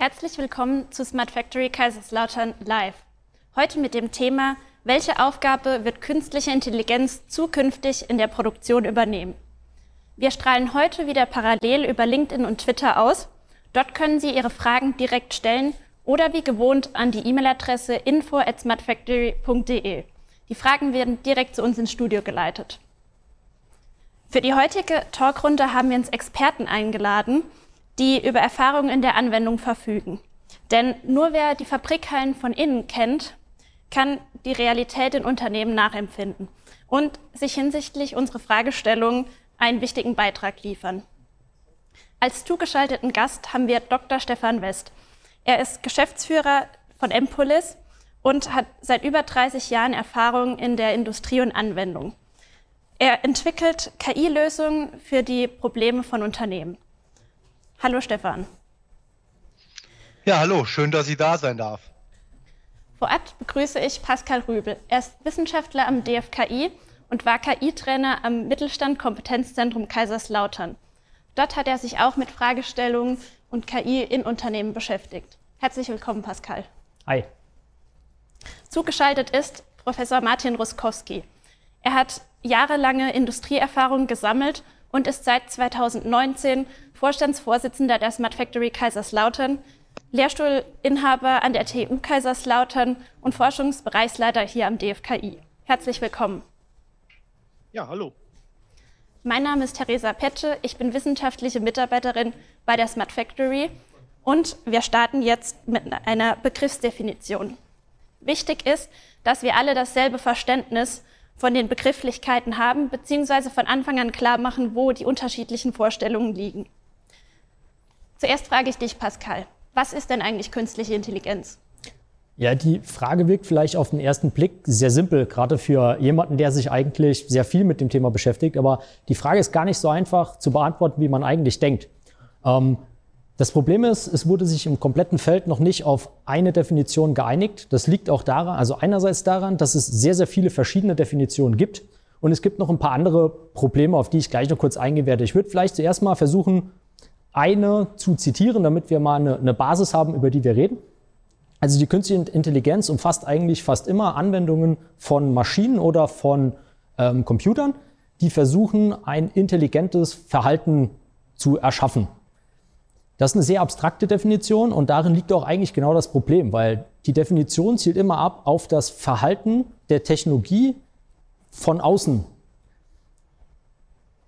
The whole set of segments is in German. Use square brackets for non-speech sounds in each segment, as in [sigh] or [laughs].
Herzlich willkommen zu Smart Factory Kaiserslautern Live. Heute mit dem Thema, welche Aufgabe wird künstliche Intelligenz zukünftig in der Produktion übernehmen? Wir strahlen heute wieder parallel über LinkedIn und Twitter aus. Dort können Sie Ihre Fragen direkt stellen oder wie gewohnt an die E-Mail-Adresse info at smartfactory.de. Die Fragen werden direkt zu uns ins Studio geleitet. Für die heutige Talkrunde haben wir uns Experten eingeladen, die über Erfahrungen in der Anwendung verfügen. Denn nur wer die Fabrikhallen von innen kennt, kann die Realität in Unternehmen nachempfinden und sich hinsichtlich unserer Fragestellung einen wichtigen Beitrag liefern. Als zugeschalteten Gast haben wir Dr. Stefan West. Er ist Geschäftsführer von Empolis und hat seit über 30 Jahren Erfahrung in der Industrie und Anwendung. Er entwickelt KI-Lösungen für die Probleme von Unternehmen. Hallo Stefan. Ja, hallo, schön, dass ich da sein darf. Vorab begrüße ich Pascal Rübel. Er ist Wissenschaftler am DFKI und war KI-Trainer am Mittelstand Kompetenzzentrum Kaiserslautern. Dort hat er sich auch mit Fragestellungen und KI in Unternehmen beschäftigt. Herzlich willkommen, Pascal. Hi. Zugeschaltet ist Professor Martin Ruskowski. Er hat jahrelange Industrieerfahrung gesammelt und ist seit 2019 Vorstandsvorsitzender der Smart Factory Kaiserslautern, Lehrstuhlinhaber an der TU Kaiserslautern und Forschungsbereichsleiter hier am DFKI. Herzlich willkommen. Ja, hallo. Mein Name ist Theresa Petsche, ich bin wissenschaftliche Mitarbeiterin bei der Smart Factory und wir starten jetzt mit einer Begriffsdefinition. Wichtig ist, dass wir alle dasselbe Verständnis von den Begrifflichkeiten haben, beziehungsweise von Anfang an klar machen, wo die unterschiedlichen Vorstellungen liegen. Zuerst frage ich dich, Pascal, was ist denn eigentlich künstliche Intelligenz? Ja, die Frage wirkt vielleicht auf den ersten Blick sehr simpel, gerade für jemanden, der sich eigentlich sehr viel mit dem Thema beschäftigt. Aber die Frage ist gar nicht so einfach zu beantworten, wie man eigentlich denkt. Ähm, das Problem ist, es wurde sich im kompletten Feld noch nicht auf eine Definition geeinigt. Das liegt auch daran, also einerseits daran, dass es sehr, sehr viele verschiedene Definitionen gibt. Und es gibt noch ein paar andere Probleme, auf die ich gleich noch kurz eingehen werde. Ich würde vielleicht zuerst mal versuchen, eine zu zitieren, damit wir mal eine, eine Basis haben, über die wir reden. Also die künstliche Intelligenz umfasst eigentlich fast immer Anwendungen von Maschinen oder von ähm, Computern, die versuchen, ein intelligentes Verhalten zu erschaffen. Das ist eine sehr abstrakte Definition und darin liegt auch eigentlich genau das Problem, weil die Definition zielt immer ab auf das Verhalten der Technologie von außen.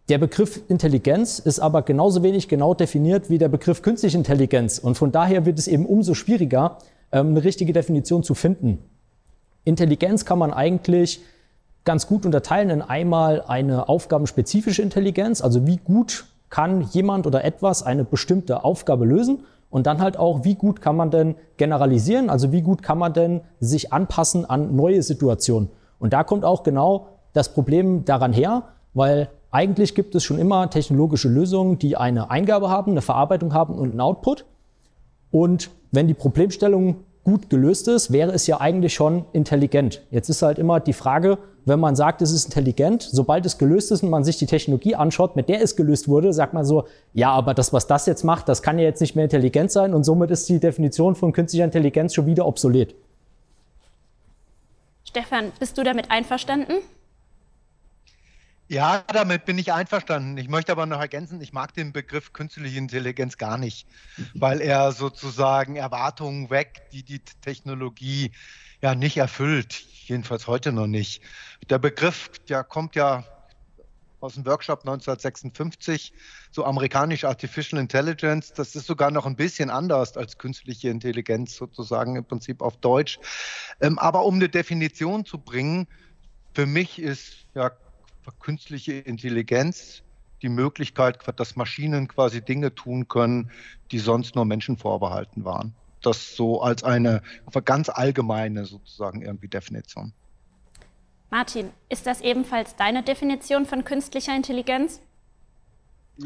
Der Begriff Intelligenz ist aber genauso wenig genau definiert wie der Begriff künstliche Intelligenz und von daher wird es eben umso schwieriger, ähm, eine richtige Definition zu finden. Intelligenz kann man eigentlich ganz gut unterteilen in einmal eine aufgabenspezifische Intelligenz, also wie gut kann jemand oder etwas eine bestimmte Aufgabe lösen und dann halt auch, wie gut kann man denn generalisieren, also wie gut kann man denn sich anpassen an neue Situationen. Und da kommt auch genau das Problem daran her, weil eigentlich gibt es schon immer technologische Lösungen, die eine Eingabe haben, eine Verarbeitung haben und einen Output. Und wenn die Problemstellung gut gelöst ist, wäre es ja eigentlich schon intelligent. Jetzt ist halt immer die Frage, wenn man sagt, es ist intelligent, sobald es gelöst ist und man sich die Technologie anschaut, mit der es gelöst wurde, sagt man so, ja, aber das, was das jetzt macht, das kann ja jetzt nicht mehr intelligent sein und somit ist die Definition von künstlicher Intelligenz schon wieder obsolet. Stefan, bist du damit einverstanden? Ja, damit bin ich einverstanden. Ich möchte aber noch ergänzen, ich mag den Begriff künstliche Intelligenz gar nicht, weil er sozusagen Erwartungen weckt, die die Technologie ja nicht erfüllt, jedenfalls heute noch nicht. Der Begriff, der kommt ja aus dem Workshop 1956, so amerikanisch Artificial Intelligence. Das ist sogar noch ein bisschen anders als künstliche Intelligenz, sozusagen im Prinzip auf Deutsch. Ähm, aber um eine Definition zu bringen, für mich ist ja künstliche Intelligenz die Möglichkeit, dass Maschinen quasi Dinge tun können, die sonst nur Menschen vorbehalten waren. Das so als eine ganz allgemeine sozusagen irgendwie Definition. Martin, ist das ebenfalls deine Definition von künstlicher Intelligenz?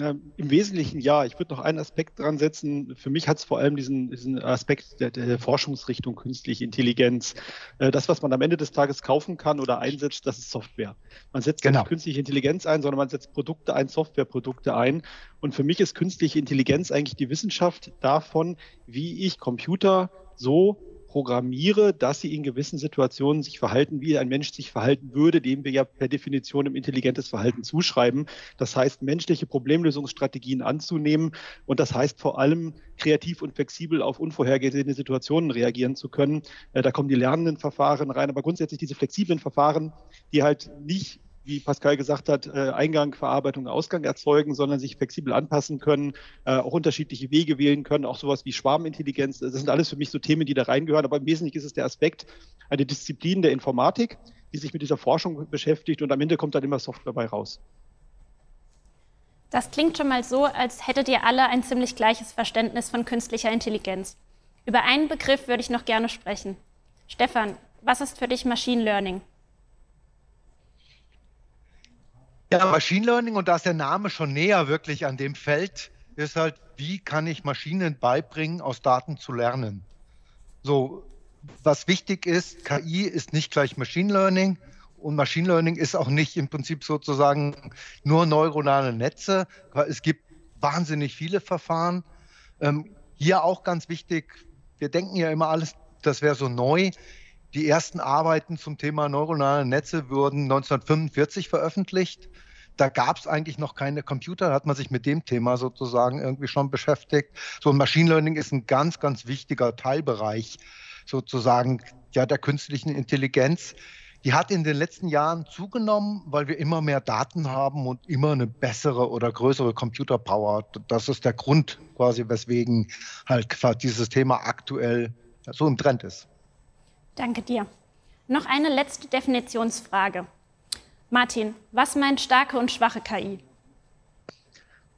Ähm, Im Wesentlichen ja. Ich würde noch einen Aspekt dran setzen. Für mich hat es vor allem diesen, diesen Aspekt der, der, Forschungsrichtung künstliche Intelligenz. Äh, das, was man am Ende des Tages kaufen kann oder einsetzt, das ist Software. Man setzt genau. nicht künstliche Intelligenz ein, sondern man setzt Produkte ein, Softwareprodukte ein. Und für mich ist künstliche Intelligenz eigentlich die Wissenschaft davon, wie ich Computer so programmiere, dass sie in gewissen Situationen sich verhalten, wie ein Mensch sich verhalten würde, dem wir ja per Definition im intelligentes Verhalten zuschreiben. Das heißt, menschliche Problemlösungsstrategien anzunehmen und das heißt vor allem kreativ und flexibel auf unvorhergesehene Situationen reagieren zu können. Äh, da kommen die lernenden Verfahren rein, aber grundsätzlich diese flexiblen Verfahren, die halt nicht wie Pascal gesagt hat, äh, Eingang, Verarbeitung, Ausgang erzeugen, sondern sich flexibel anpassen können, äh, auch unterschiedliche Wege wählen können, auch sowas wie Schwarmintelligenz. Das sind alles für mich so Themen, die da reingehören. Aber im Wesentlichen ist es der Aspekt, eine Disziplin der Informatik, die sich mit dieser Forschung beschäftigt und am Ende kommt dann immer Software dabei raus. Das klingt schon mal so, als hättet ihr alle ein ziemlich gleiches Verständnis von künstlicher Intelligenz. Über einen Begriff würde ich noch gerne sprechen. Stefan, was ist für dich Machine Learning? Ja, Machine Learning und da ist der Name schon näher wirklich an dem Feld, ist halt, wie kann ich Maschinen beibringen, aus Daten zu lernen. So, was wichtig ist, KI ist nicht gleich Machine Learning und Machine Learning ist auch nicht im Prinzip sozusagen nur neuronale Netze. Es gibt wahnsinnig viele Verfahren. Ähm, hier auch ganz wichtig, wir denken ja immer alles, das wäre so neu. Die ersten Arbeiten zum Thema neuronale Netze wurden 1945 veröffentlicht. Da gab es eigentlich noch keine Computer, da hat man sich mit dem Thema sozusagen irgendwie schon beschäftigt. So ein Machine Learning ist ein ganz, ganz wichtiger Teilbereich sozusagen ja, der künstlichen Intelligenz. Die hat in den letzten Jahren zugenommen, weil wir immer mehr Daten haben und immer eine bessere oder größere Computerpower. Das ist der Grund quasi, weswegen halt dieses Thema aktuell so im Trend ist. Danke dir. Noch eine letzte Definitionsfrage. Martin, was meint starke und schwache KI?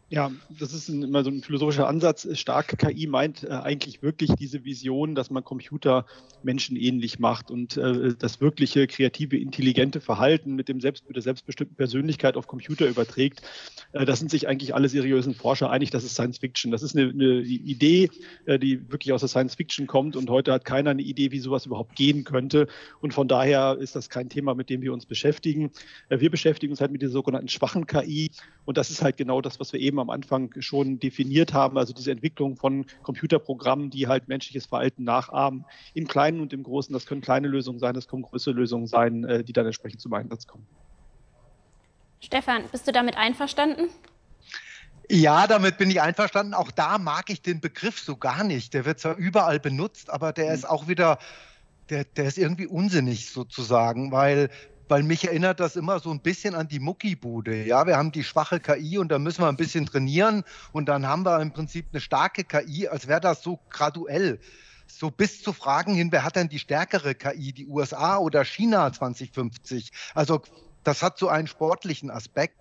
Ja, das ist ein, immer so ein philosophischer Ansatz. Starke KI meint äh, eigentlich wirklich diese Vision, dass man Computer menschenähnlich macht und äh, das wirkliche kreative, intelligente Verhalten mit, dem Selbst, mit der selbstbestimmten Persönlichkeit auf Computer überträgt. Äh, da sind sich eigentlich alle seriösen Forscher einig, das ist Science Fiction. Das ist eine, eine Idee, äh, die wirklich aus der Science Fiction kommt und heute hat keiner eine Idee, wie sowas überhaupt gehen könnte. Und von daher ist das kein Thema, mit dem wir uns beschäftigen. Äh, wir beschäftigen uns halt mit der sogenannten schwachen KI und das ist halt genau das, was wir eben am Anfang schon definiert haben, also diese Entwicklung von Computerprogrammen, die halt menschliches Verhalten nachahmen, im Kleinen und im Großen. Das können kleine Lösungen sein, das können größere Lösungen sein, äh, die dann entsprechend zum Einsatz kommen. Stefan, bist du damit einverstanden? Ja, damit bin ich einverstanden. Auch da mag ich den Begriff so gar nicht. Der wird zwar überall benutzt, aber der ist auch wieder, der, der ist irgendwie unsinnig sozusagen, weil weil mich erinnert das immer so ein bisschen an die Muckibude. Ja, wir haben die schwache KI und da müssen wir ein bisschen trainieren und dann haben wir im Prinzip eine starke KI, als wäre das so graduell. So bis zu Fragen hin, wer hat denn die stärkere KI, die USA oder China 2050? Also das hat so einen sportlichen Aspekt.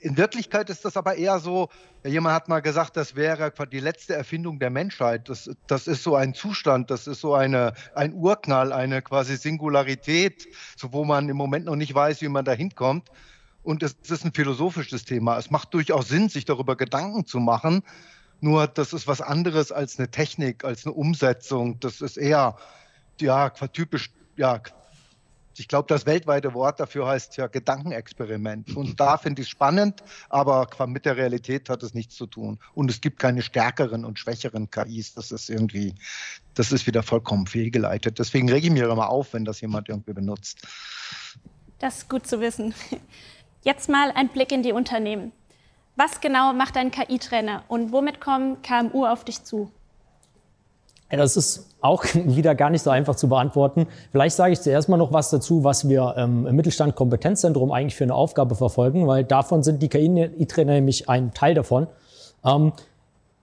In Wirklichkeit ist das aber eher so, jemand hat mal gesagt, das wäre die letzte Erfindung der Menschheit. Das, das ist so ein Zustand, das ist so eine, ein Urknall, eine quasi Singularität, so wo man im Moment noch nicht weiß, wie man da hinkommt. Und es ist ein philosophisches Thema. Es macht durchaus Sinn, sich darüber Gedanken zu machen. Nur das ist was anderes als eine Technik, als eine Umsetzung. Das ist eher ja, typisch ja, ich glaube, das weltweite Wort dafür heißt ja Gedankenexperiment. Und da finde ich es spannend, aber mit der Realität hat es nichts zu tun. Und es gibt keine stärkeren und schwächeren KIs. Das ist irgendwie, das ist wieder vollkommen fehlgeleitet. Deswegen rege ich mich immer auf, wenn das jemand irgendwie benutzt. Das ist gut zu wissen. Jetzt mal ein Blick in die Unternehmen. Was genau macht ein KI-Trainer und womit kommen KMU auf dich zu? Das ist auch [laughs] wieder gar nicht so einfach zu beantworten. Vielleicht sage ich zuerst mal noch was dazu, was wir ähm, im Mittelstand Kompetenzzentrum eigentlich für eine Aufgabe verfolgen, weil davon sind die KI-Trainer nämlich ein Teil davon. Ähm,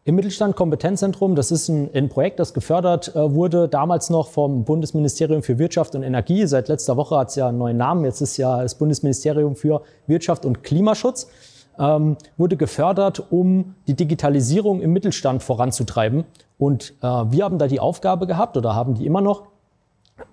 Im Mittelstand Kompetenzzentrum, das ist ein, ein Projekt, das gefördert äh, wurde, damals noch vom Bundesministerium für Wirtschaft und Energie. Seit letzter Woche hat es ja einen neuen Namen. Jetzt ist ja das Bundesministerium für Wirtschaft und Klimaschutz. Ähm, wurde gefördert, um die Digitalisierung im Mittelstand voranzutreiben. Und äh, wir haben da die Aufgabe gehabt oder haben die immer noch,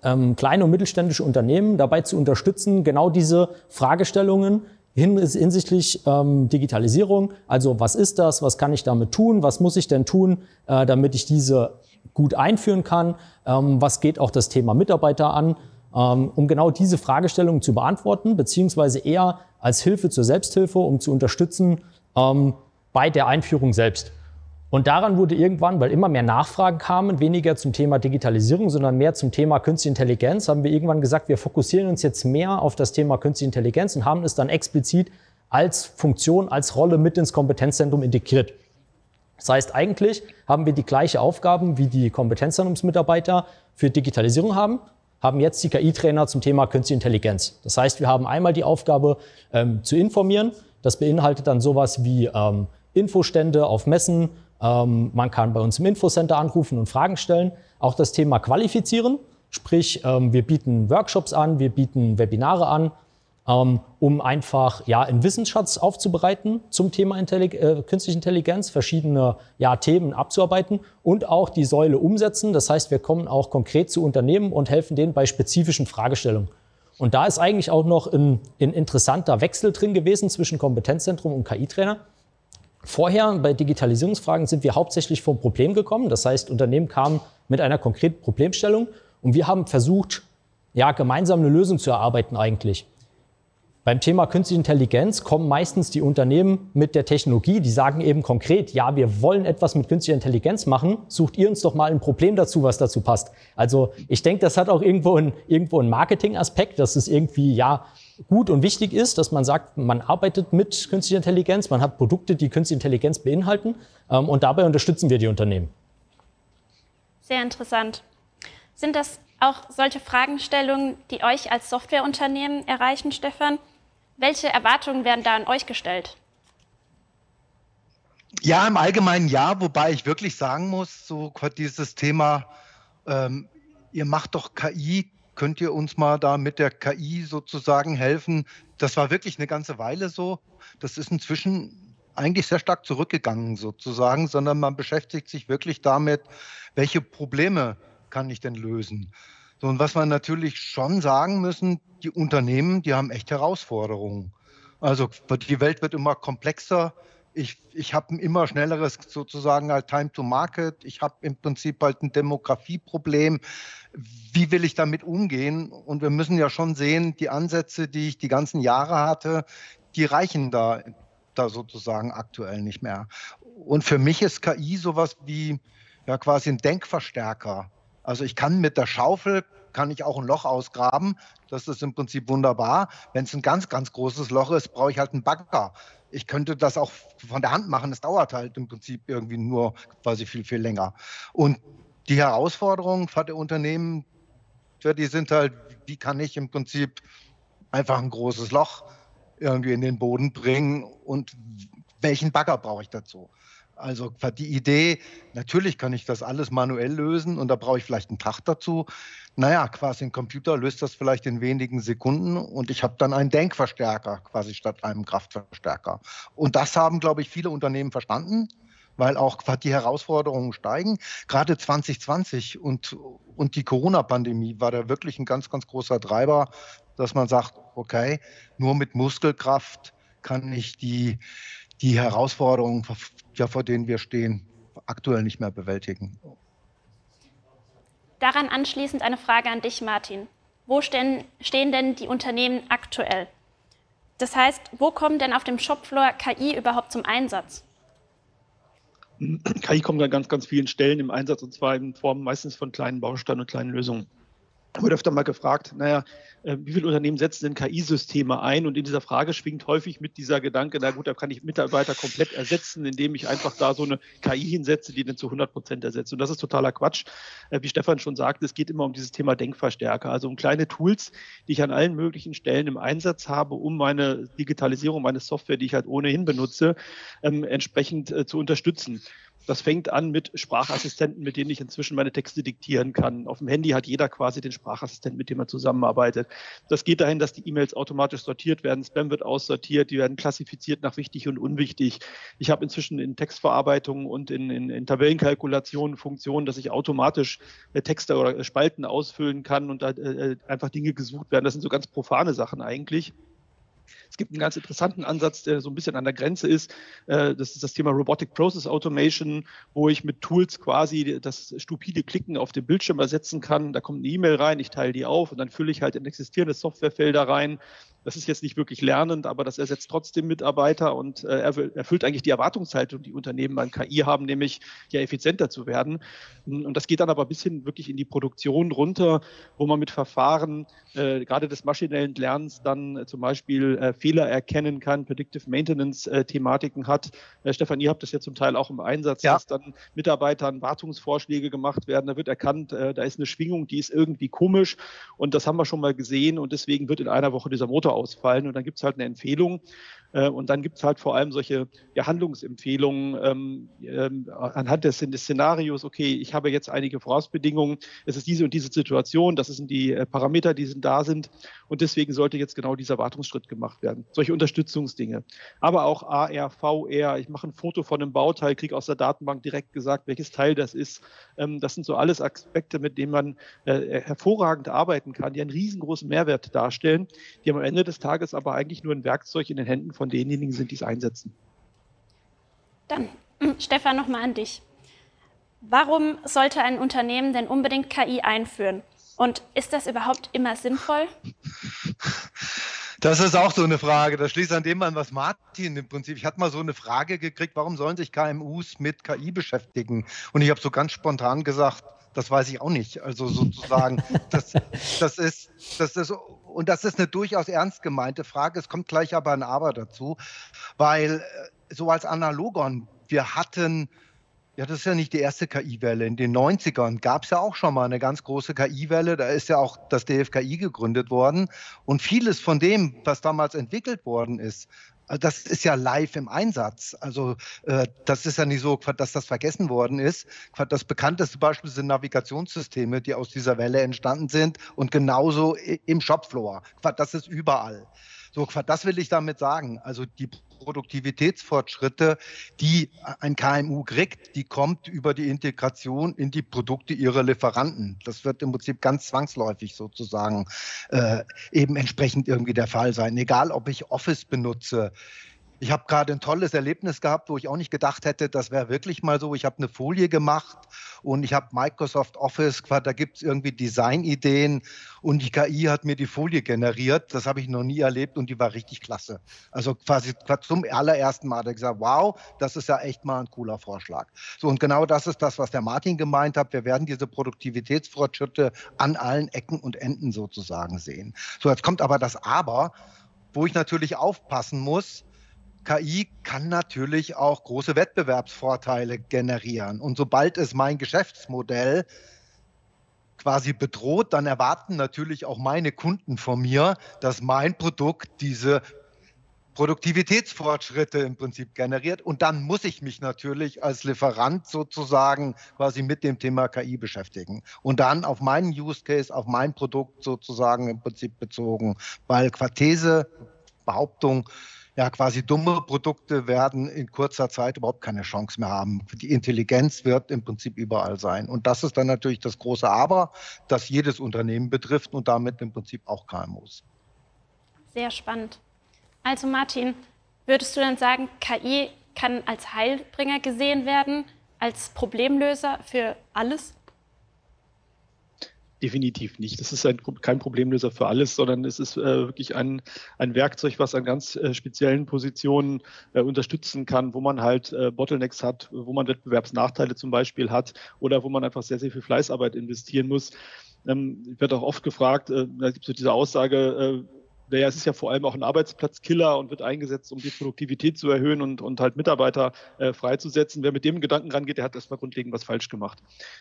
ähm, kleine und mittelständische Unternehmen dabei zu unterstützen, genau diese Fragestellungen hinsichtlich ähm, Digitalisierung. Also was ist das? Was kann ich damit tun? Was muss ich denn tun, äh, damit ich diese gut einführen kann? Ähm, was geht auch das Thema Mitarbeiter an? Ähm, um genau diese Fragestellungen zu beantworten, beziehungsweise eher als Hilfe zur Selbsthilfe, um zu unterstützen ähm, bei der Einführung selbst. Und daran wurde irgendwann, weil immer mehr Nachfragen kamen, weniger zum Thema Digitalisierung, sondern mehr zum Thema Künstliche Intelligenz, haben wir irgendwann gesagt, wir fokussieren uns jetzt mehr auf das Thema Künstliche Intelligenz und haben es dann explizit als Funktion, als Rolle mit ins Kompetenzzentrum integriert. Das heißt, eigentlich haben wir die gleiche Aufgaben, wie die Kompetenzzentrumsmitarbeiter für Digitalisierung haben, haben jetzt die KI-Trainer zum Thema Künstliche Intelligenz. Das heißt, wir haben einmal die Aufgabe ähm, zu informieren. Das beinhaltet dann sowas wie ähm, Infostände auf Messen, ähm, man kann bei uns im Infocenter anrufen und Fragen stellen. Auch das Thema Qualifizieren, sprich ähm, wir bieten Workshops an, wir bieten Webinare an, um einfach ja, einen Wissensschatz aufzubereiten zum Thema Intellig äh, Künstliche Intelligenz, verschiedene ja, Themen abzuarbeiten und auch die Säule umsetzen. Das heißt, wir kommen auch konkret zu Unternehmen und helfen denen bei spezifischen Fragestellungen. Und da ist eigentlich auch noch ein, ein interessanter Wechsel drin gewesen zwischen Kompetenzzentrum und KI-Trainer. Vorher bei Digitalisierungsfragen sind wir hauptsächlich vom Problem gekommen. Das heißt, Unternehmen kamen mit einer konkreten Problemstellung und wir haben versucht, ja, gemeinsam eine Lösung zu erarbeiten eigentlich. Beim Thema Künstliche Intelligenz kommen meistens die Unternehmen mit der Technologie, die sagen eben konkret, ja, wir wollen etwas mit künstlicher Intelligenz machen, sucht ihr uns doch mal ein Problem dazu, was dazu passt. Also ich denke, das hat auch irgendwo einen, irgendwo einen Marketing-Aspekt, dass es irgendwie, ja, gut und wichtig ist, dass man sagt, man arbeitet mit künstlicher Intelligenz, man hat Produkte, die künstliche Intelligenz beinhalten ähm, und dabei unterstützen wir die Unternehmen. Sehr interessant. Sind das auch solche Fragestellungen, die euch als Softwareunternehmen erreichen, Stefan? Welche Erwartungen werden da an euch gestellt? Ja, im Allgemeinen ja, wobei ich wirklich sagen muss, so dieses Thema, ähm, ihr macht doch KI, könnt ihr uns mal da mit der KI sozusagen helfen? Das war wirklich eine ganze Weile so. Das ist inzwischen eigentlich sehr stark zurückgegangen sozusagen, sondern man beschäftigt sich wirklich damit, welche Probleme kann ich denn lösen? So, und was wir natürlich schon sagen müssen, die Unternehmen, die haben echt Herausforderungen. Also die Welt wird immer komplexer. Ich, ich habe ein immer schnelleres sozusagen halt Time to Market. Ich habe im Prinzip halt ein Demografieproblem. Wie will ich damit umgehen? Und wir müssen ja schon sehen, die Ansätze, die ich die ganzen Jahre hatte, die reichen da, da sozusagen aktuell nicht mehr. Und für mich ist KI sowas wie ja quasi ein Denkverstärker. Also ich kann mit der Schaufel, kann ich auch ein Loch ausgraben. Das ist im Prinzip wunderbar. Wenn es ein ganz, ganz großes Loch ist, brauche ich halt einen Bagger. Ich könnte das auch von der Hand machen. Das dauert halt im Prinzip irgendwie nur quasi viel, viel länger. Und die Herausforderungen für die Unternehmen, die sind halt, wie kann ich im Prinzip einfach ein großes Loch irgendwie in den Boden bringen und welchen Bagger brauche ich dazu? Also die Idee, natürlich kann ich das alles manuell lösen und da brauche ich vielleicht einen Tag dazu. Naja, quasi ein Computer löst das vielleicht in wenigen Sekunden und ich habe dann einen Denkverstärker quasi statt einem Kraftverstärker. Und das haben, glaube ich, viele Unternehmen verstanden, weil auch die Herausforderungen steigen. Gerade 2020 und, und die Corona-Pandemie war da wirklich ein ganz, ganz großer Treiber, dass man sagt, okay, nur mit Muskelkraft kann ich die die Herausforderungen, vor denen wir stehen, aktuell nicht mehr bewältigen. Daran anschließend eine Frage an dich, Martin. Wo stehen, stehen denn die Unternehmen aktuell? Das heißt, wo kommt denn auf dem Shopfloor KI überhaupt zum Einsatz? KI kommt an ganz, ganz vielen Stellen im Einsatz und zwar in Form meistens von kleinen Bausteinen und kleinen Lösungen wurde öfter mal gefragt, naja, äh, wie viele Unternehmen setzen denn KI-Systeme ein? Und in dieser Frage schwingt häufig mit dieser Gedanke, na gut, da kann ich Mitarbeiter komplett ersetzen, indem ich einfach da so eine KI hinsetze, die den zu 100 Prozent ersetzt. Und das ist totaler Quatsch. Äh, wie Stefan schon sagte, es geht immer um dieses Thema Denkverstärker, also um kleine Tools, die ich an allen möglichen Stellen im Einsatz habe, um meine Digitalisierung, meine Software, die ich halt ohnehin benutze, ähm, entsprechend äh, zu unterstützen. Das fängt an mit Sprachassistenten, mit denen ich inzwischen meine Texte diktieren kann. Auf dem Handy hat jeder quasi den Sprachassistenten, mit dem er zusammenarbeitet. Das geht dahin, dass die E-Mails automatisch sortiert werden, Spam wird aussortiert, die werden klassifiziert nach wichtig und unwichtig. Ich habe inzwischen in Textverarbeitung und in, in, in Tabellenkalkulationen Funktionen, dass ich automatisch äh, Texte oder äh, Spalten ausfüllen kann und da äh, einfach Dinge gesucht werden. Das sind so ganz profane Sachen eigentlich. Es gibt einen ganz interessanten Ansatz, der so ein bisschen an der Grenze ist. Äh, das ist das Thema Robotic Process Automation, wo ich mit Tools quasi das stupide Klicken auf dem Bildschirm ersetzen kann. Da kommt eine E-Mail rein, ich teile die auf und dann fülle ich halt in existierende Softwarefelder rein. Das ist jetzt nicht wirklich lernend, aber das ersetzt trotzdem Mitarbeiter und äh, erfüllt eigentlich die Erwartungshaltung, die Unternehmen an KI haben, nämlich ja effizienter zu werden. Und das geht dann aber bis hin wirklich in die Produktion runter, wo man mit Verfahren äh, gerade des maschinellen Lernens dann äh, zum Beispiel äh, Fehler erkennen kann, Predictive Maintenance-Thematiken äh, hat. Äh, Stefan, ihr habt das ja zum Teil auch im Einsatz, ja. dass dann Mitarbeitern Wartungsvorschläge gemacht werden. Da wird erkannt, da ist eine Schwingung, die ist irgendwie komisch und das haben wir schon mal gesehen und deswegen wird in einer Woche dieser Motor ausfallen. Und dann gibt es halt eine Empfehlung. Äh, und dann gibt es halt vor allem solche ja, Handlungsempfehlungen ähm, ähm, anhand des, des, Szenarios, okay, ich habe jetzt einige Vorausbedingungen, es ist diese und diese Situation, das sind die äh, Parameter, die sind, da sind und deswegen sollte jetzt genau dieser Wartungsschritt gemacht werden. Solche Unterstützungsdinge. Aber auch AR, VR, ich mache ein Foto von einem Bauteil, kriege aus der Datenbank direkt gesagt, welches Teil das ist. Ähm, das sind so alles Aspekte, mit denen man äh, hervorragend arbeiten kann, die einen riesengroßen Mehrwert darstellen, die am Ende des Tages aber eigentlich nur ein Werkzeug in den Händen von von denjenigen sind, die es einsetzen. Dann, Stefan, nochmal an dich. Warum sollte ein Unternehmen denn unbedingt KI einführen? Und ist das überhaupt immer sinnvoll? Das ist auch so eine Frage. Das schließt an dem an, was Martin im Prinzip. Ich hatte mal so eine Frage gekriegt, warum sollen sich KMUs mit KI beschäftigen? Und ich habe so ganz spontan gesagt, das weiß ich auch nicht. Also sozusagen, [laughs] das, das ist, das ist und das ist eine durchaus ernst gemeinte Frage. Es kommt gleich aber ein Aber dazu, weil äh, so als Analogon, wir hatten ja, das ist ja nicht die erste KI-Welle. In den 90ern gab es ja auch schon mal eine ganz große KI-Welle. Da ist ja auch das DFKI gegründet worden. Und vieles von dem, was damals entwickelt worden ist, das ist ja live im Einsatz. Also äh, das ist ja nicht so, dass das vergessen worden ist. Das bekannteste Beispiel sind Navigationssysteme, die aus dieser Welle entstanden sind und genauso im Shopfloor. Das ist überall. So, das will ich damit sagen. Also die Produktivitätsfortschritte, die ein KMU kriegt, die kommt über die Integration in die Produkte ihrer Lieferanten. Das wird im Prinzip ganz zwangsläufig sozusagen äh, eben entsprechend irgendwie der Fall sein. Egal, ob ich Office benutze, ich habe gerade ein tolles Erlebnis gehabt, wo ich auch nicht gedacht hätte, das wäre wirklich mal so. Ich habe eine Folie gemacht und ich habe Microsoft Office, da gibt es irgendwie Designideen und die KI hat mir die Folie generiert. Das habe ich noch nie erlebt und die war richtig klasse. Also quasi zum allerersten Mal hat er gesagt, wow, das ist ja echt mal ein cooler Vorschlag. So und genau das ist das, was der Martin gemeint hat. Wir werden diese Produktivitätsfortschritte an allen Ecken und Enden sozusagen sehen. So, jetzt kommt aber das Aber, wo ich natürlich aufpassen muss, KI kann natürlich auch große Wettbewerbsvorteile generieren. Und sobald es mein Geschäftsmodell quasi bedroht, dann erwarten natürlich auch meine Kunden von mir, dass mein Produkt diese Produktivitätsfortschritte im Prinzip generiert. Und dann muss ich mich natürlich als Lieferant sozusagen quasi mit dem Thema KI beschäftigen. Und dann auf meinen Use Case, auf mein Produkt sozusagen im Prinzip bezogen. Weil Quartese, Behauptung, ja quasi dumme Produkte werden in kurzer Zeit überhaupt keine Chance mehr haben. Die Intelligenz wird im Prinzip überall sein. Und das ist dann natürlich das große Aber, das jedes Unternehmen betrifft und damit im Prinzip auch KMUs. Sehr spannend. Also Martin, würdest du dann sagen, KI kann als Heilbringer gesehen werden, als Problemlöser für alles? Definitiv nicht. Das ist ein, kein Problemlöser für alles, sondern es ist äh, wirklich ein, ein Werkzeug, was an ganz äh, speziellen Positionen äh, unterstützen kann, wo man halt äh, Bottlenecks hat, wo man Wettbewerbsnachteile zum Beispiel hat oder wo man einfach sehr, sehr viel Fleißarbeit investieren muss. Ähm, ich werde auch oft gefragt, äh, da gibt es so diese Aussage, äh, naja, es ist ja vor allem auch ein Arbeitsplatzkiller und wird eingesetzt, um die Produktivität zu erhöhen und, und halt Mitarbeiter äh, freizusetzen. Wer mit dem Gedanken rangeht, der hat erstmal grundlegend was falsch gemacht.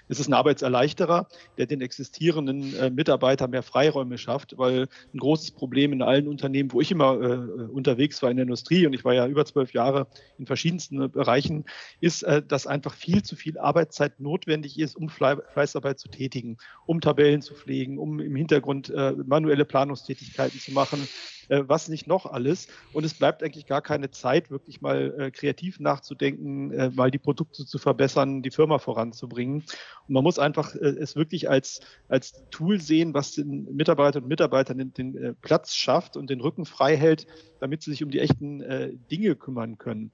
Es ist ein Arbeitserleichterer, der den existierenden äh, Mitarbeiter mehr Freiräume schafft, weil ein großes Problem in allen Unternehmen, wo ich immer äh, unterwegs war in der Industrie und ich war ja über zwölf Jahre in verschiedensten Bereichen, ist, äh, dass einfach viel zu viel Arbeitszeit notwendig ist, um Fleißarbeit zu tätigen, um Tabellen zu pflegen, um im Hintergrund äh, manuelle Planungstätigkeiten zu machen äh, was nicht noch alles. Und es bleibt eigentlich gar keine Zeit, wirklich mal äh, kreativ nachzudenken, äh, mal die Produkte zu verbessern, die Firma voranzubringen. Und man muss einfach äh, es wirklich als, als Tool sehen, was den Mitarbeitern und Mitarbeitern den, den äh, Platz schafft und den Rücken frei hält, damit sie sich um die echten äh, Dinge kümmern können.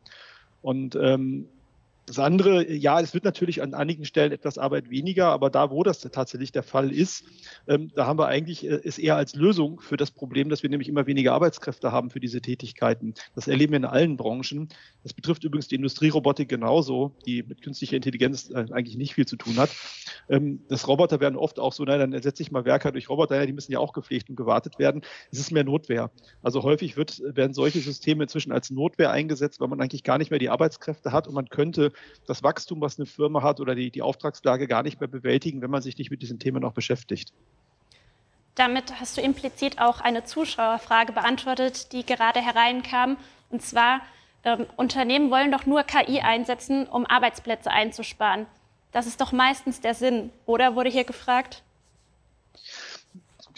Und ähm, das andere, ja, es wird natürlich an einigen Stellen etwas Arbeit weniger, aber da, wo das tatsächlich der Fall ist, ähm, da haben wir eigentlich äh, es eher als Lösung für das Problem, dass wir nämlich immer weniger Arbeitskräfte haben für diese Tätigkeiten. Das erleben wir in allen Branchen. Das betrifft übrigens die Industrierobotik genauso, die mit künstlicher Intelligenz äh, eigentlich nicht viel zu tun hat. Ähm, das Roboter werden oft auch so, na, dann ersetze ich mal Werker durch Roboter, ja, die müssen ja auch gepflegt und gewartet werden. Es ist mehr Notwehr. Also häufig wird, werden solche Systeme inzwischen als Notwehr eingesetzt, weil man eigentlich gar nicht mehr die Arbeitskräfte hat und man könnte das Wachstum, was eine Firma hat oder die, die Auftragslage gar nicht mehr bewältigen, wenn man sich nicht mit diesen Themen noch beschäftigt. Damit hast du implizit auch eine Zuschauerfrage beantwortet, die gerade hereinkam. Und zwar, ähm, Unternehmen wollen doch nur KI einsetzen, um Arbeitsplätze einzusparen. Das ist doch meistens der Sinn, oder wurde hier gefragt?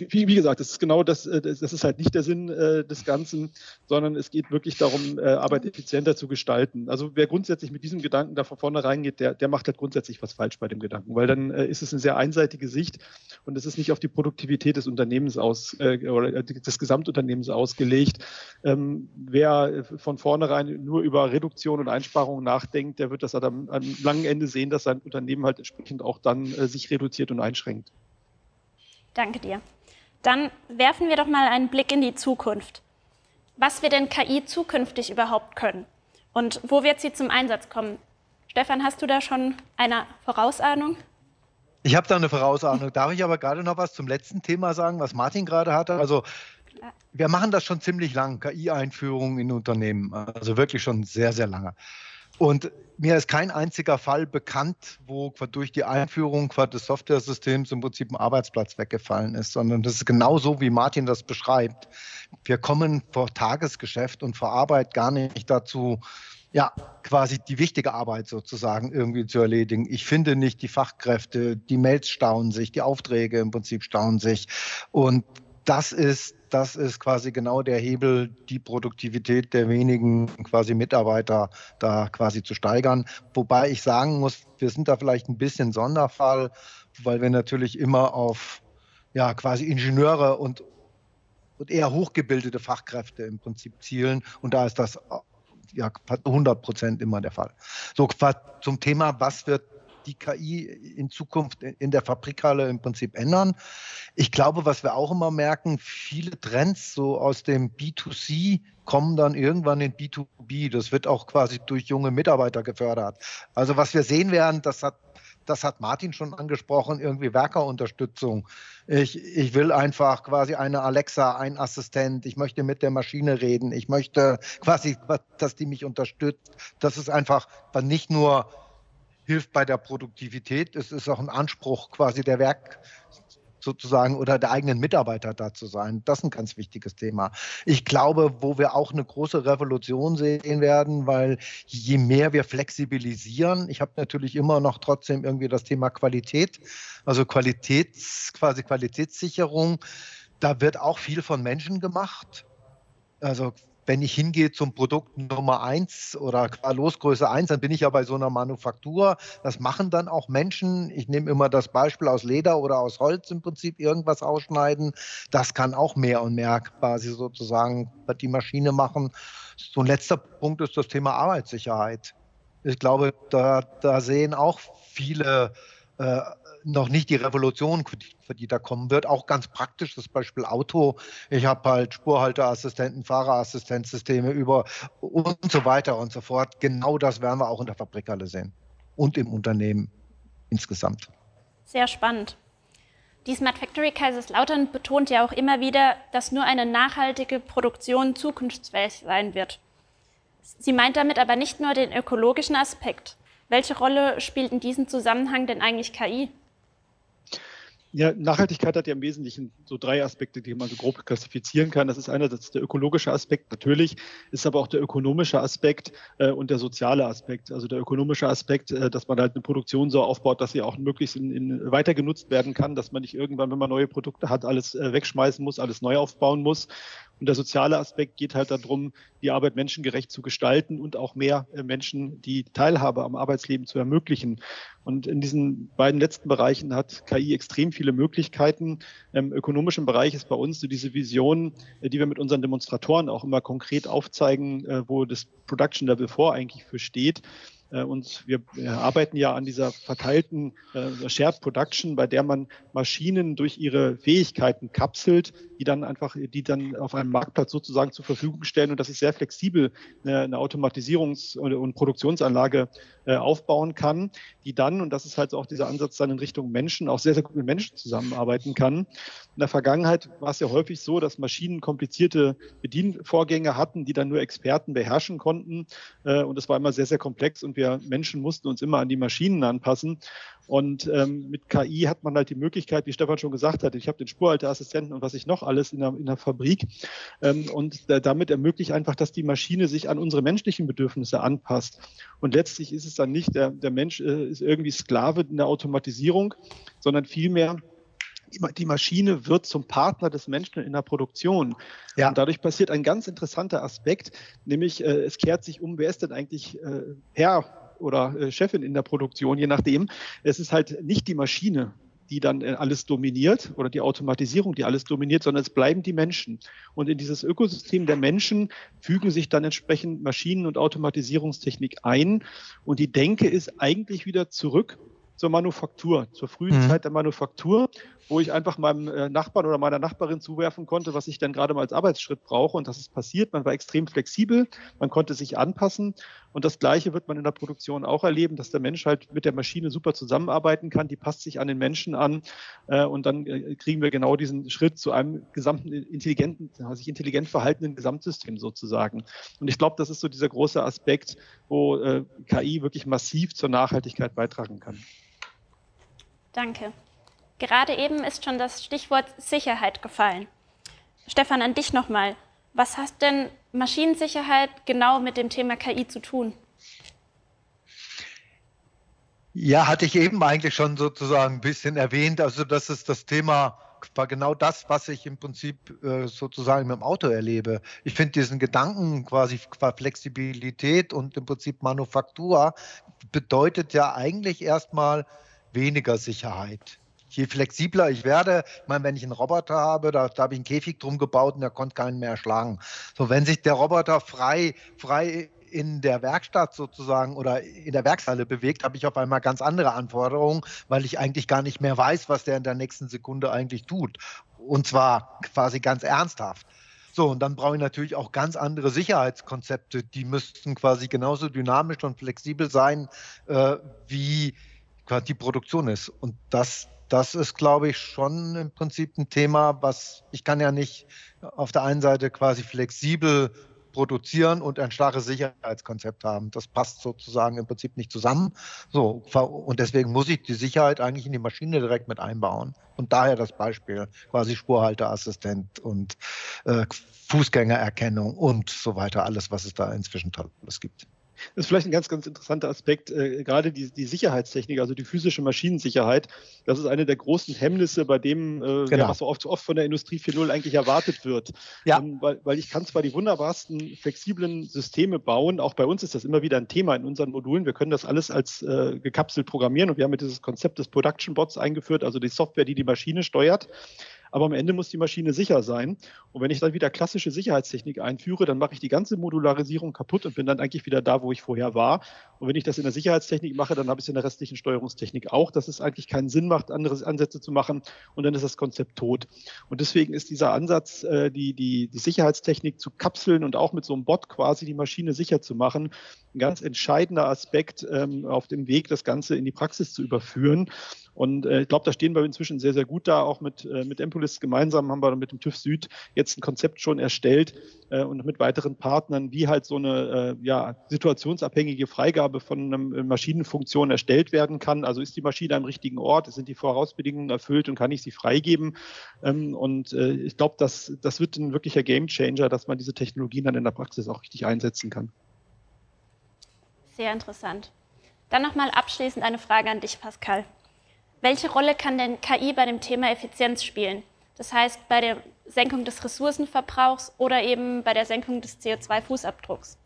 Wie, wie, gesagt, das ist genau das, äh, das ist halt nicht der Sinn äh, des Ganzen, sondern es geht wirklich darum, äh, Arbeit effizienter zu gestalten. Also wer grundsätzlich mit diesem Gedanken da von vornherein geht, der, der macht halt grundsätzlich was falsch bei dem Gedanken, weil dann äh, ist es eine sehr einseitige Sicht und es ist nicht auf die Produktivität des Unternehmens aus äh, oder äh, des Gesamtunternehmens ausgelegt. Ähm, wer von vornherein nur über Reduktion und Einsparungen nachdenkt, der wird das halt am, am langen Ende sehen, dass sein Unternehmen halt entsprechend auch dann sich reduziert und einschränkt. Danke dir. Dann werfen wir doch mal einen Blick in die Zukunft. Was wird denn KI zukünftig überhaupt können? Und wo wird sie zum Einsatz kommen? Stefan, hast du da schon eine Vorausahnung? Ich habe da eine Vorausahnung. Darf ich aber gerade noch was zum letzten Thema sagen, was Martin gerade hatte? Also wir machen das schon ziemlich lang, KI-Einführung in Unternehmen. Also wirklich schon sehr, sehr lange. Und mir ist kein einziger Fall bekannt, wo durch die Einführung des Software-Systems im Prinzip ein Arbeitsplatz weggefallen ist, sondern das ist genau so, wie Martin das beschreibt. Wir kommen vor Tagesgeschäft und vor Arbeit gar nicht dazu, ja, quasi die wichtige Arbeit sozusagen irgendwie zu erledigen. Ich finde nicht die Fachkräfte, die Mails stauen sich, die Aufträge im Prinzip stauen sich. Und das ist das ist quasi genau der Hebel, die Produktivität der wenigen quasi Mitarbeiter da quasi zu steigern. Wobei ich sagen muss, wir sind da vielleicht ein bisschen Sonderfall, weil wir natürlich immer auf ja quasi Ingenieure und, und eher hochgebildete Fachkräfte im Prinzip zielen. Und da ist das ja 100 Prozent immer der Fall. So zum Thema, was wird die KI in Zukunft in der Fabrikhalle im Prinzip ändern. Ich glaube, was wir auch immer merken, viele Trends so aus dem B2C kommen dann irgendwann in B2B. Das wird auch quasi durch junge Mitarbeiter gefördert. Also was wir sehen werden, das hat das hat Martin schon angesprochen, irgendwie Werkerunterstützung. Ich, ich will einfach quasi eine Alexa, ein Assistent, ich möchte mit der Maschine reden, ich möchte quasi, [laughs] dass die mich unterstützt. Das ist einfach nicht nur hilft bei der Produktivität. Es ist auch ein Anspruch quasi der Werk sozusagen oder der eigenen Mitarbeiter da zu sein. Das ist ein ganz wichtiges Thema. Ich glaube, wo wir auch eine große Revolution sehen werden, weil je mehr wir flexibilisieren, ich habe natürlich immer noch trotzdem irgendwie das Thema Qualität, also Qualitäts, quasi Qualitätssicherung. Da wird auch viel von Menschen gemacht. Also wenn ich hingehe zum Produkt Nummer eins oder Losgröße eins, dann bin ich ja bei so einer Manufaktur. Das machen dann auch Menschen. Ich nehme immer das Beispiel aus Leder oder aus Holz im Prinzip irgendwas ausschneiden. Das kann auch mehr und mehr quasi sozusagen die Maschine machen. So ein letzter Punkt ist das Thema Arbeitssicherheit. Ich glaube, da, da sehen auch viele äh, noch nicht die Revolution, für die da kommen wird. Auch ganz praktisch, das Beispiel Auto. Ich habe halt Spurhalteassistenten, Fahrerassistenzsysteme über und so weiter und so fort. Genau das werden wir auch in der Fabrikhalle sehen und im Unternehmen insgesamt. Sehr spannend. Die Smart Factory Kaiserslautern betont ja auch immer wieder, dass nur eine nachhaltige Produktion zukunftsfähig sein wird. Sie meint damit aber nicht nur den ökologischen Aspekt. Welche Rolle spielt in diesem Zusammenhang denn eigentlich KI? Ja, Nachhaltigkeit hat ja im Wesentlichen so drei Aspekte, die man so grob klassifizieren kann. Das ist einerseits der ökologische Aspekt, natürlich, ist aber auch der ökonomische Aspekt äh, und der soziale Aspekt. Also der ökonomische Aspekt, äh, dass man halt eine Produktion so aufbaut, dass sie auch möglichst in, in weiter genutzt werden kann, dass man nicht irgendwann, wenn man neue Produkte hat, alles äh, wegschmeißen muss, alles neu aufbauen muss Und der soziale Aspekt geht halt darum, die Arbeit menschengerecht zu gestalten und auch mehr äh, Menschen die Teilhabe am Arbeitsleben zu ermöglichen. Und in diesen beiden letzten Bereichen hat KI extrem viele Möglichkeiten. Im ökonomischen Bereich ist bei uns so diese Vision, äh, die wir mit unseren Demonstratoren auch immer konkret aufzeigen, äh, wo das Production Level 4 eigentlich für steht und wir arbeiten ja an dieser verteilten äh, Shared Production, bei der man Maschinen durch ihre Fähigkeiten kapselt, die dann einfach, die dann auf einem Marktplatz sozusagen zur Verfügung stellen und dass ich sehr flexibel eine Automatisierungs- und Produktionsanlage äh, aufbauen kann, die dann, und das ist halt auch dieser Ansatz dann in Richtung Menschen, auch sehr, sehr gut mit Menschen zusammenarbeiten kann. In der Vergangenheit war es ja häufig so, dass Maschinen komplizierte Bedienvorgänge hatten, die dann nur Experten beherrschen konnten. Und es war immer sehr, sehr komplex und wir Menschen mussten uns immer an die Maschinen anpassen. Und ähm, mit KI hat man halt die Möglichkeit, wie Stefan schon gesagt hat, ich habe den Spurhalteassistenten und was ich noch alles in der, in der Fabrik. Ähm, und äh, damit ermöglicht einfach, dass die Maschine sich an unsere menschlichen Bedürfnisse anpasst. Und letztlich ist es dann nicht, der, der Mensch äh, ist irgendwie Sklave in der Automatisierung, sondern vielmehr die Maschine wird zum Partner des Menschen in der Produktion. Ja. Und dadurch passiert ein ganz interessanter Aspekt, nämlich äh, es kehrt sich um, wer ist denn eigentlich äh, Herr oder äh, Chefin in der Produktion, je nachdem. Es ist halt nicht die Maschine, die dann äh, alles dominiert oder die Automatisierung, die alles dominiert, sondern es bleiben die Menschen. Und in dieses Ökosystem der Menschen fügen sich dann entsprechend Maschinen- und Automatisierungstechnik ein. Und die Denke ist eigentlich wieder zurück zur Manufaktur, zur frühen mhm. Zeit der Manufaktur, wo ich einfach meinem äh, Nachbarn oder meiner Nachbarin zuwerfen konnte, was ich dann gerade mal als Arbeitsschritt brauche. Und das ist passiert. Man war extrem flexibel, man konnte sich anpassen. Und das Gleiche wird man in der Produktion auch erleben, dass der Mensch halt mit der Maschine super zusammenarbeiten kann. Die passt sich an den Menschen an. Äh, und dann äh, kriegen wir genau diesen Schritt zu einem gesamten intelligenten, sich intelligent verhaltenen Gesamtsystem sozusagen. Und ich glaube, das ist so dieser große Aspekt, wo KI wirklich massiv zur Nachhaltigkeit beitragen kann. Danke. Gerade eben ist schon das Stichwort Sicherheit gefallen. Stefan, an dich nochmal. Was hat denn Maschinensicherheit genau mit dem Thema KI zu tun? Ja, hatte ich eben eigentlich schon sozusagen ein bisschen erwähnt. Also das ist das Thema, war genau das, was ich im Prinzip äh, sozusagen mit dem Auto erlebe. Ich finde diesen Gedanken quasi Flexibilität und im Prinzip Manufaktur bedeutet ja eigentlich erstmal, weniger Sicherheit. Je flexibler ich werde, ich meine, wenn ich einen Roboter habe, da, da habe ich einen Käfig drum gebaut und der konnte keinen mehr schlagen. So, wenn sich der Roboter frei, frei in der Werkstatt sozusagen oder in der Werkshalle bewegt, habe ich auf einmal ganz andere Anforderungen, weil ich eigentlich gar nicht mehr weiß, was der in der nächsten Sekunde eigentlich tut. Und zwar quasi ganz ernsthaft. So, und dann brauche ich natürlich auch ganz andere Sicherheitskonzepte. Die müssten quasi genauso dynamisch und flexibel sein äh, wie die Produktion ist. Und das, das ist, glaube ich, schon im Prinzip ein Thema, was ich kann ja nicht auf der einen Seite quasi flexibel produzieren und ein starres Sicherheitskonzept haben. Das passt sozusagen im Prinzip nicht zusammen. So, und deswegen muss ich die Sicherheit eigentlich in die Maschine direkt mit einbauen. Und daher das Beispiel quasi Spurhalteassistent und äh, Fußgängererkennung und so weiter, alles, was es da inzwischen alles gibt. Das ist vielleicht ein ganz, ganz interessanter Aspekt, äh, gerade die, die Sicherheitstechnik, also die physische Maschinensicherheit. Das ist eine der großen Hemmnisse, bei dem, äh, genau. ja, was so oft, oft von der Industrie 4.0 eigentlich erwartet wird. Ja. Ähm, weil, weil ich kann zwar die wunderbarsten flexiblen Systeme bauen, auch bei uns ist das immer wieder ein Thema in unseren Modulen. Wir können das alles als äh, gekapselt programmieren und wir haben mit dieses Konzept des Production Bots eingeführt, also die Software, die die Maschine steuert. Aber am Ende muss die Maschine sicher sein. Und wenn ich dann wieder klassische Sicherheitstechnik einführe, dann mache ich die ganze Modularisierung kaputt und bin dann eigentlich wieder da, wo ich vorher war. Und wenn ich das in der Sicherheitstechnik mache, dann habe ich es in der restlichen Steuerungstechnik auch, dass es eigentlich keinen Sinn macht, andere Ansätze zu machen. Und dann ist das Konzept tot. Und deswegen ist dieser Ansatz, äh, die, die, die Sicherheitstechnik zu kapseln und auch mit so einem Bot quasi die Maschine sicher zu machen, ein ganz entscheidender Aspekt ähm, auf dem Weg, das Ganze in die Praxis zu überführen. Und äh, ich glaube, da stehen wir inzwischen sehr, sehr gut da. Auch mit, äh, mit Empolis gemeinsam haben wir mit dem TÜV Süd jetzt ein Konzept schon erstellt und mit weiteren Partnern, wie halt so eine ja, situationsabhängige Freigabe von einer äh, Maschinenfunktion erstellt werden kann. Also ist die Maschine am richtigen Ort, sind die Vorausbedingungen erfüllt und kann ich sie freigeben? Ähm, und äh, ich glaube, das, das wird ein wirklicher Gamechanger, dass man diese Technologien dann in der Praxis auch richtig einsetzen kann. Sehr interessant. Dann nochmal abschließend eine Frage an dich, Pascal. Welche Rolle kann denn KI bei dem Thema Effizienz spielen? Das heißt bei der Senkung des Ressourcenverbrauchs oder eben bei der Senkung des CO2-Fußabdrucks?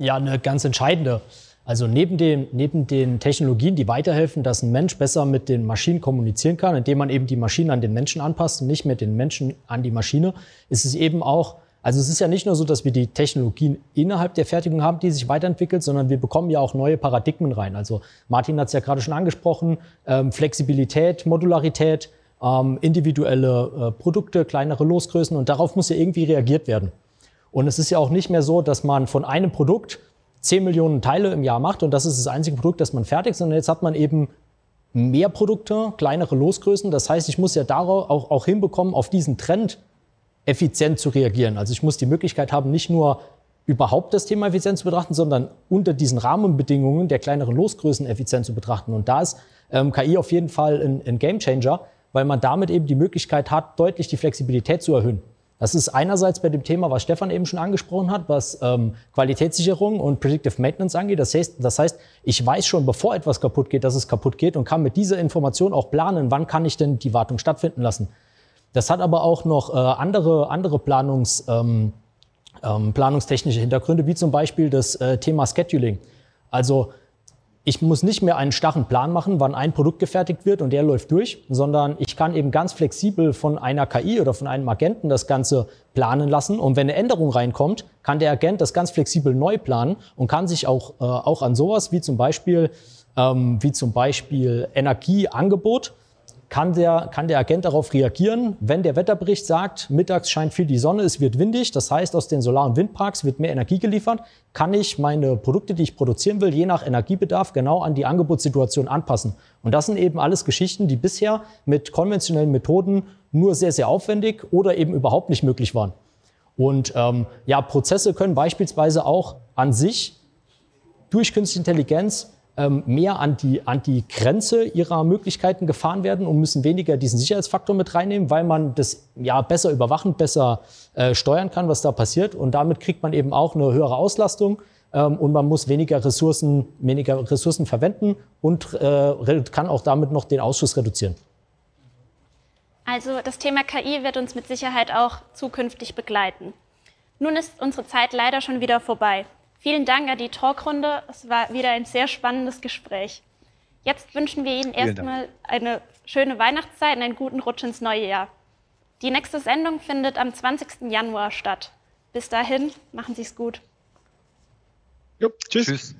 Ja, eine ganz entscheidende. Also neben den, neben den Technologien, die weiterhelfen, dass ein Mensch besser mit den Maschinen kommunizieren kann, indem man eben die Maschine an den Menschen anpasst und nicht mehr den Menschen an die Maschine, ist es eben auch, also es ist ja nicht nur so, dass wir die Technologien innerhalb der Fertigung haben, die sich weiterentwickelt, sondern wir bekommen ja auch neue Paradigmen rein. Also Martin hat es ja gerade schon angesprochen, ähm, Flexibilität, Modularität, ähm, individuelle äh, Produkte, kleinere Losgrößen und darauf muss ja irgendwie reagiert werden. Und es ist ja auch nicht mehr so, dass man von einem Produkt 10 Millionen Teile im Jahr macht und das ist das einzige Produkt, das man fertigt, sondern jetzt hat man eben mehr Produkte, kleinere Losgrößen. Das heißt, ich muss ja darauf auch, auch hinbekommen, auf diesen Trend effizient zu reagieren. Also ich muss die Möglichkeit haben, nicht nur überhaupt das Thema Effizienz zu betrachten, sondern unter diesen Rahmenbedingungen der kleineren Losgrößen effizient zu betrachten. Und da ist ähm, KI auf jeden Fall ein, ein Gamechanger, weil man damit eben die Möglichkeit hat, deutlich die Flexibilität zu erhöhen. Das ist einerseits bei dem Thema, was Stefan eben schon angesprochen hat, was ähm, Qualitätssicherung und Predictive Maintenance angeht. Das heißt, das heißt, ich weiß schon, bevor etwas kaputt geht, dass es kaputt geht und kann mit dieser Information auch planen, wann kann ich denn die Wartung stattfinden lassen. Das hat aber auch noch äh, andere, andere Planungs, ähm, ähm, planungstechnische Hintergründe, wie zum Beispiel das äh, Thema Scheduling. Also ich muss nicht mehr einen starren Plan machen, wann ein Produkt gefertigt wird und der läuft durch, sondern ich kann eben ganz flexibel von einer KI oder von einem Agenten das Ganze planen lassen. Und wenn eine Änderung reinkommt, kann der Agent das ganz flexibel neu planen und kann sich auch, äh, auch an sowas wie zum Beispiel, ähm, wie zum Beispiel Energieangebot kann der, kann der Agent darauf reagieren, wenn der Wetterbericht sagt, mittags scheint viel die Sonne, es wird windig, das heißt, aus den Solar- und Windparks wird mehr Energie geliefert, kann ich meine Produkte, die ich produzieren will, je nach Energiebedarf genau an die Angebotssituation anpassen. Und das sind eben alles Geschichten, die bisher mit konventionellen Methoden nur sehr, sehr aufwendig oder eben überhaupt nicht möglich waren. Und ähm, ja, Prozesse können beispielsweise auch an sich durch künstliche Intelligenz mehr an die, an die Grenze ihrer Möglichkeiten gefahren werden und müssen weniger diesen Sicherheitsfaktor mit reinnehmen, weil man das ja besser überwachen, besser äh, steuern kann, was da passiert. Und damit kriegt man eben auch eine höhere Auslastung ähm, und man muss weniger Ressourcen, weniger Ressourcen verwenden und äh, kann auch damit noch den Ausschuss reduzieren. Also das Thema KI wird uns mit Sicherheit auch zukünftig begleiten. Nun ist unsere Zeit leider schon wieder vorbei. Vielen Dank an die Talkrunde. Es war wieder ein sehr spannendes Gespräch. Jetzt wünschen wir Ihnen erstmal eine schöne Weihnachtszeit und einen guten Rutsch ins neue Jahr. Die nächste Sendung findet am 20. Januar statt. Bis dahin, machen Sie es gut. Jo, tschüss. tschüss.